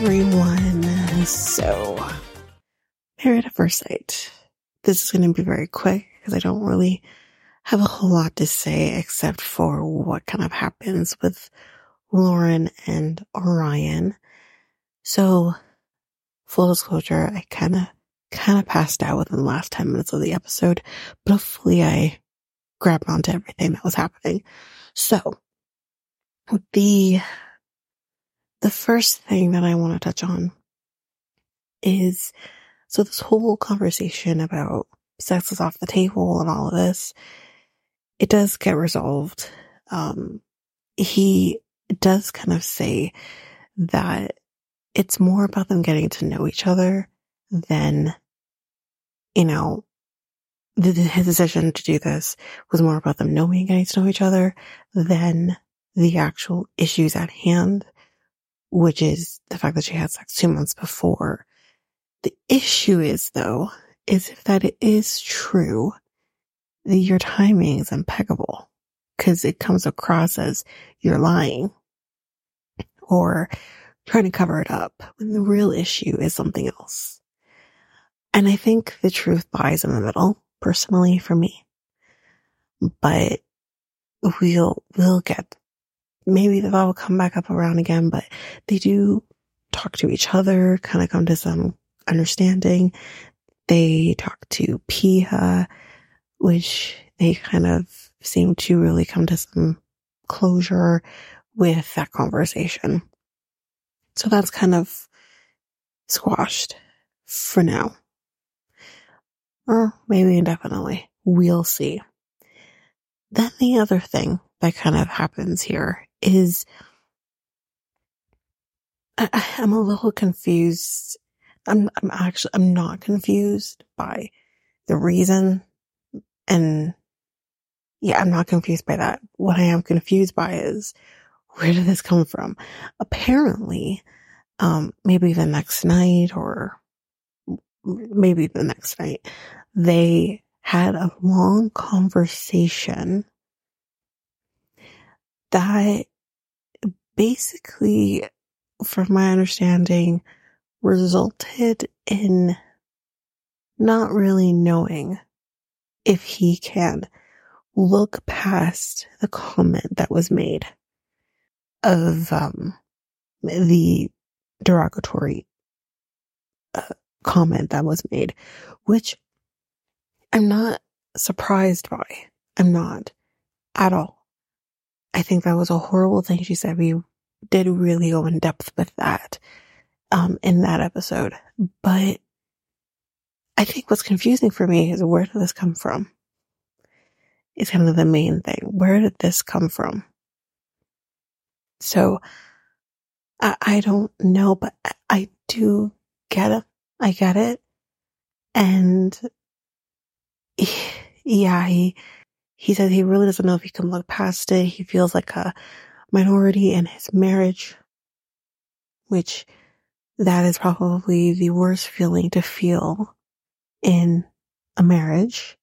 everyone. So, Married at First Sight. This is going to be very quick because I don't really have a whole lot to say except for what kind of happens with Lauren and Orion. So, full disclosure, I kind of, kind of passed out within the last 10 minutes of the episode, but hopefully I grabbed onto everything that was happening. So, the the first thing that I want to touch on is so this whole conversation about sex is off the table and all of this, it does get resolved. Um, he does kind of say that it's more about them getting to know each other than, you know, the, his decision to do this was more about them knowing getting to know each other than the actual issues at hand which is the fact that she had sex two months before. The issue is though, is if that it is true, your timing is impeccable because it comes across as you're lying or trying to cover it up when the real issue is something else. And I think the truth lies in the middle, personally for me. But we'll, we'll get maybe that will come back up around again, but they do talk to each other, kind of come to some understanding. They talk to Piha, which they kind of seem to really come to some closure with that conversation. So that's kind of squashed for now. Or maybe indefinitely. We'll see. Then the other thing that kind of happens here is I, am a little confused. I'm, I'm actually, I'm not confused by the reason. And yeah, I'm not confused by that. What I am confused by is where did this come from? Apparently, um, maybe the next night or maybe the next night, they had a long conversation that basically, from my understanding, resulted in not really knowing if he can look past the comment that was made of um, the derogatory uh, comment that was made, which I'm not surprised by. I'm not at all. I think that was a horrible thing she said. We did really go in depth with that, um, in that episode. But I think what's confusing for me is where did this come from? Is kind of the main thing. Where did this come from? So I, I don't know, but I do get it. I get it. And yeah, he, he says he really doesn't know if he can look past it. He feels like a minority in his marriage, which that is probably the worst feeling to feel in a marriage,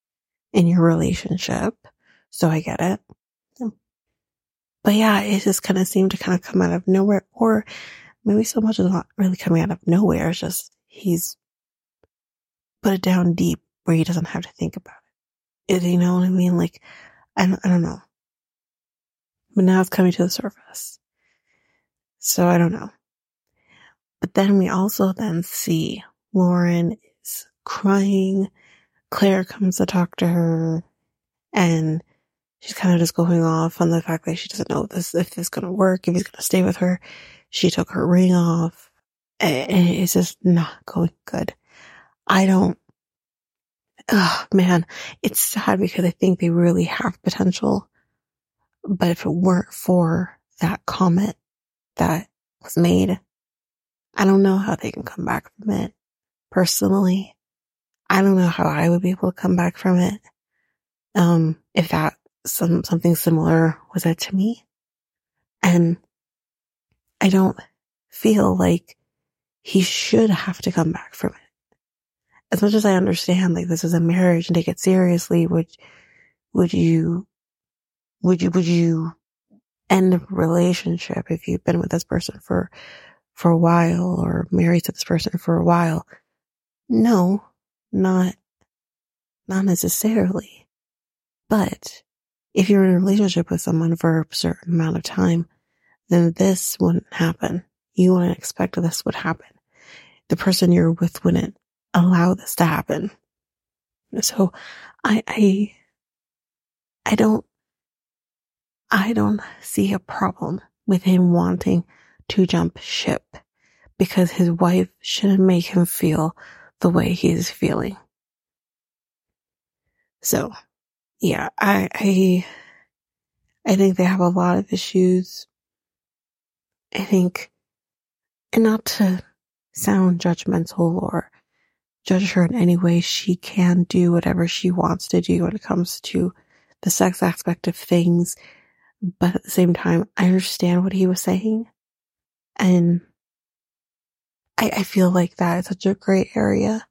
in your relationship. So I get it. Hmm. But yeah, it just kind of seemed to kind of come out of nowhere, or maybe so much is not really coming out of nowhere. It's just he's put it down deep where he doesn't have to think about it you know what I mean? Like, I don't, I don't know. But now it's coming to the surface. So I don't know. But then we also then see Lauren is crying. Claire comes to talk to her and she's kind of just going off on the fact that she doesn't know this, if this is going to work, if he's going to stay with her. She took her ring off and it's just not going good. I don't, oh man, it's sad because I think they really have potential. But if it weren't for that comment that was made, I don't know how they can come back from it. Personally, I don't know how I would be able to come back from it. Um, if that some, something similar was said to me. And I don't feel like he should have to come back from it as much as I understand, like this is a marriage and take it seriously, would, would you, would you, would you end a relationship if you've been with this person for, for a while or married to this person for a while. No, not, not necessarily. But if you're in a relationship with someone for a certain amount of time, then this wouldn't happen. You wouldn't expect this would happen. The person you're with wouldn't allow this to happen. So I, I, I don't, I don't see a problem with him wanting to jump ship because his wife shouldn't make him feel the way he is feeling. So yeah, I, I, I think they have a lot of issues. I think, and not to sound judgmental or judge her in any way, she can do whatever she wants to do when it comes to the sex aspect of things. But at the same time, I understand what he was saying. And I, I feel like that is such a great area.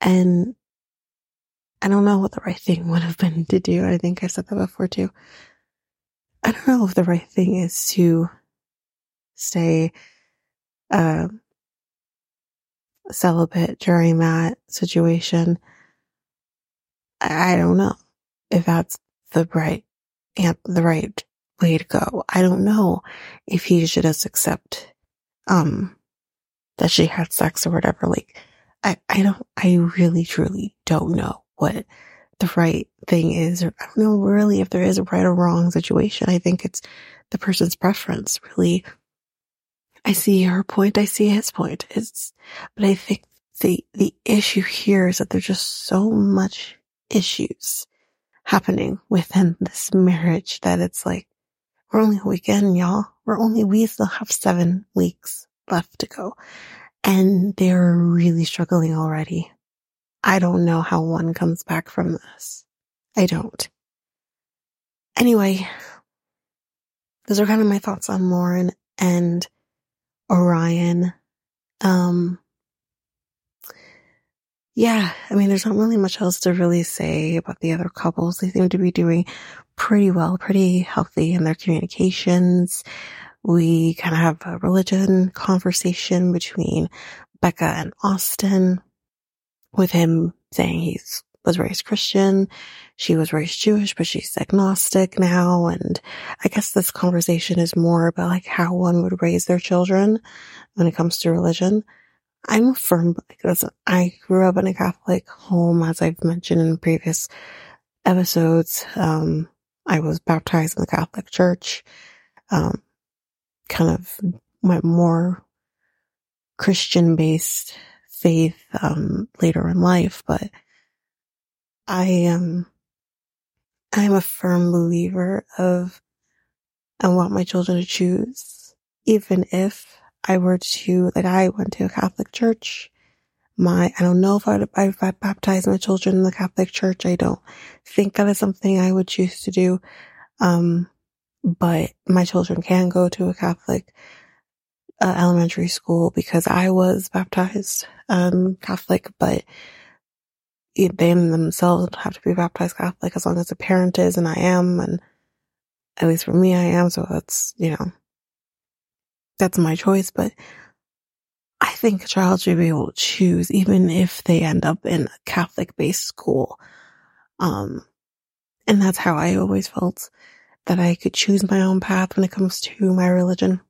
And I don't know what the right thing would have been to do. I think I said that before too. I don't know if the right thing is to say, uh, celibate during that situation. I, don't know if that's the right and the right way to go. I don't know if he should just accept um that she had sex or whatever. Like I, I don't I really truly don't know what the right thing is, or I don't know really if there is a right or wrong situation. I think it's the person's preference, really. I see her point, I see his point. It's, but I think the, the issue here is that there's just so much issues happening within this marriage that it's like, we're only a weekend, y'all. We're only, we still have seven weeks left to go. And they're really struggling already. I don't know how one comes back from this. I don't. Anyway, those are kind of my thoughts on Lauren and Orion. Um, yeah, I mean, there's not really much else to really say about the other couples. They seem to be doing pretty well, pretty healthy in their communications. We kind of have a religion conversation between Becca and Austin with him saying he's was raised Christian. She was raised Jewish, but she's agnostic now. And I guess this conversation is more about like how one would raise their children when it comes to religion. I'm a firm because I grew up in a Catholic home, as I've mentioned in previous episodes. Um, I was baptized in the Catholic Church. Um, kind of went more Christian based faith um, later in life, but I am I'm a firm believer of I want my children to choose, even if I were to like I went to a Catholic church. My I don't know if I if I baptize my children in the Catholic church. I don't think that is something I would choose to do. Um, but my children can go to a Catholic uh, elementary school because I was baptized um, Catholic, but they themselves have to be baptized Catholic as long as the parent is, and I am, and at least for me, I am. So that's you know, that's my choice. But I think a child should be able to choose, even if they end up in a Catholic-based school. Um, and that's how I always felt that I could choose my own path when it comes to my religion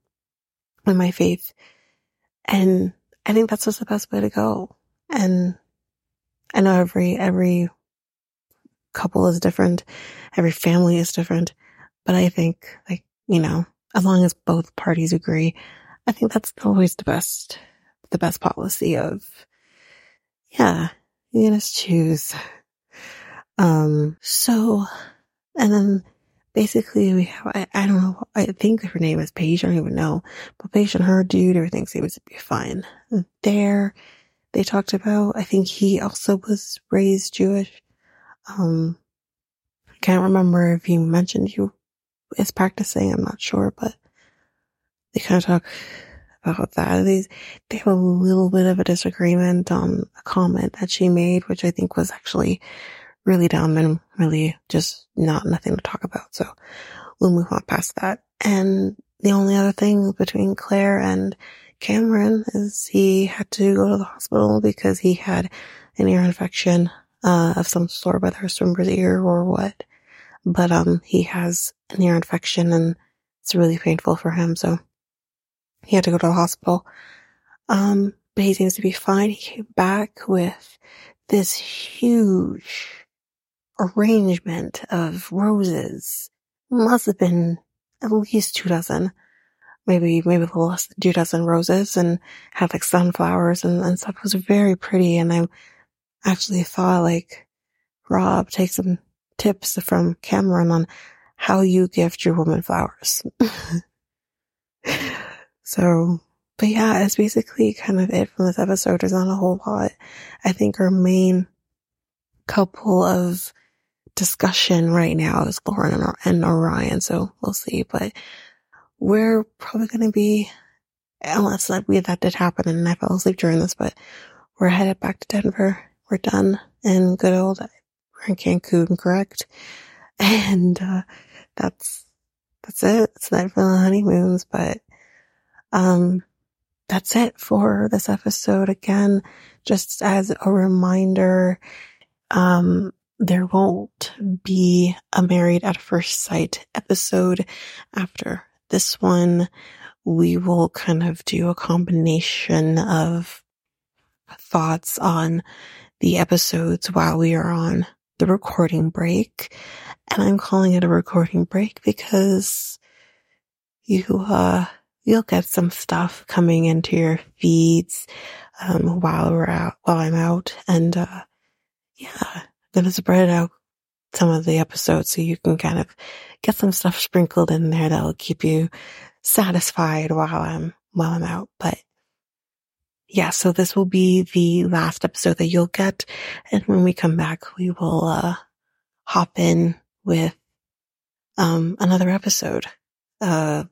and my faith. And I think that's just the best way to go. And I know every, every couple is different. Every family is different. But I think like, you know, as long as both parties agree, I think that's always the best, the best policy of, yeah, you just choose. Um, so, and then basically we have, I, I don't know, I think her name is Paige, I don't even know, but Paige and her dude, everything seems to be fine. There, they talked about, I think he also was raised Jewish. Um, I can't remember if he mentioned he is practicing, I'm not sure, but they kind of talk about that. They, they have a little bit of a disagreement on a comment that she made, which I think was actually really dumb and really just not nothing to talk about. So we'll move on past that. And the only other thing between Claire and Cameron is he had to go to the hospital because he had an ear infection uh, of some sort, whether it's from his ear or what. But um, he has an ear infection and it's really painful for him, so he had to go to the hospital. Um, but he seems to be fine. He came back with this huge arrangement of roses. Must have been at least two dozen, maybe, maybe a little less than two dozen roses and had like sunflowers and, and stuff. It was very pretty. And I actually thought like, Rob, take some tips from Cameron on how you gift your woman flowers. so, but yeah, it's basically kind of it from this episode. There's not a whole lot. I think our main couple of discussion right now is Lauren and, and Orion. So we'll see, but we're probably going to be, unless that we, that did happen and I fell asleep during this, but we're headed back to Denver. We're done in good old, we're in Cancun, correct? And, uh, that's, that's it. It's night for the honeymoons, but, um, that's it for this episode. Again, just as a reminder, um, there won't be a married at first sight episode after this one. We will kind of do a combination of thoughts on the episodes while we are on the recording break. And I'm calling it a recording break because you, uh, you'll get some stuff coming into your feeds, um, while we're out, while I'm out. And, uh, yeah, I'm to spread out some of the episodes so you can kind of get some stuff sprinkled in there that'll keep you satisfied while I'm, while I'm out. But yeah, so this will be the last episode that you'll get. And when we come back, we will, uh, hop in with, um, another episode, uh,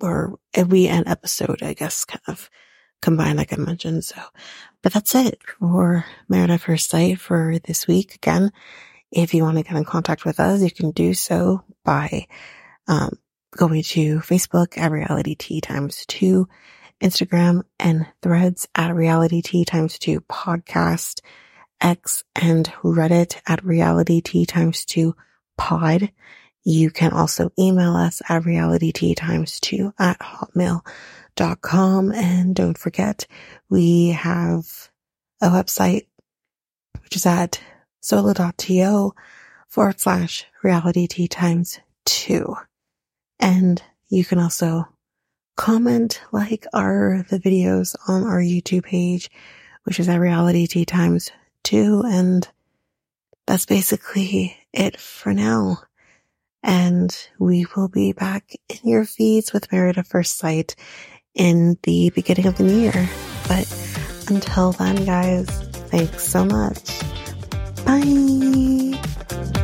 or we an episode, I guess, kind of combined, like I mentioned. So, but that's it for at First Sight for this week. Again, if you want to get in contact with us, you can do so by, um, going to Facebook at reality T times two Instagram and threads at reality T times two podcast, X and Reddit at reality T times two pod. You can also email us at reality T times two at hotmail.com. And don't forget, we have a website, which is at solo.to forward slash reality T times two. And you can also comment, like our, the videos on our YouTube page, which is at reality T times two. And that's basically it for now. And we will be back in your feeds with Married at First Sight in the beginning of the new year. But until then, guys, thanks so much. Bye.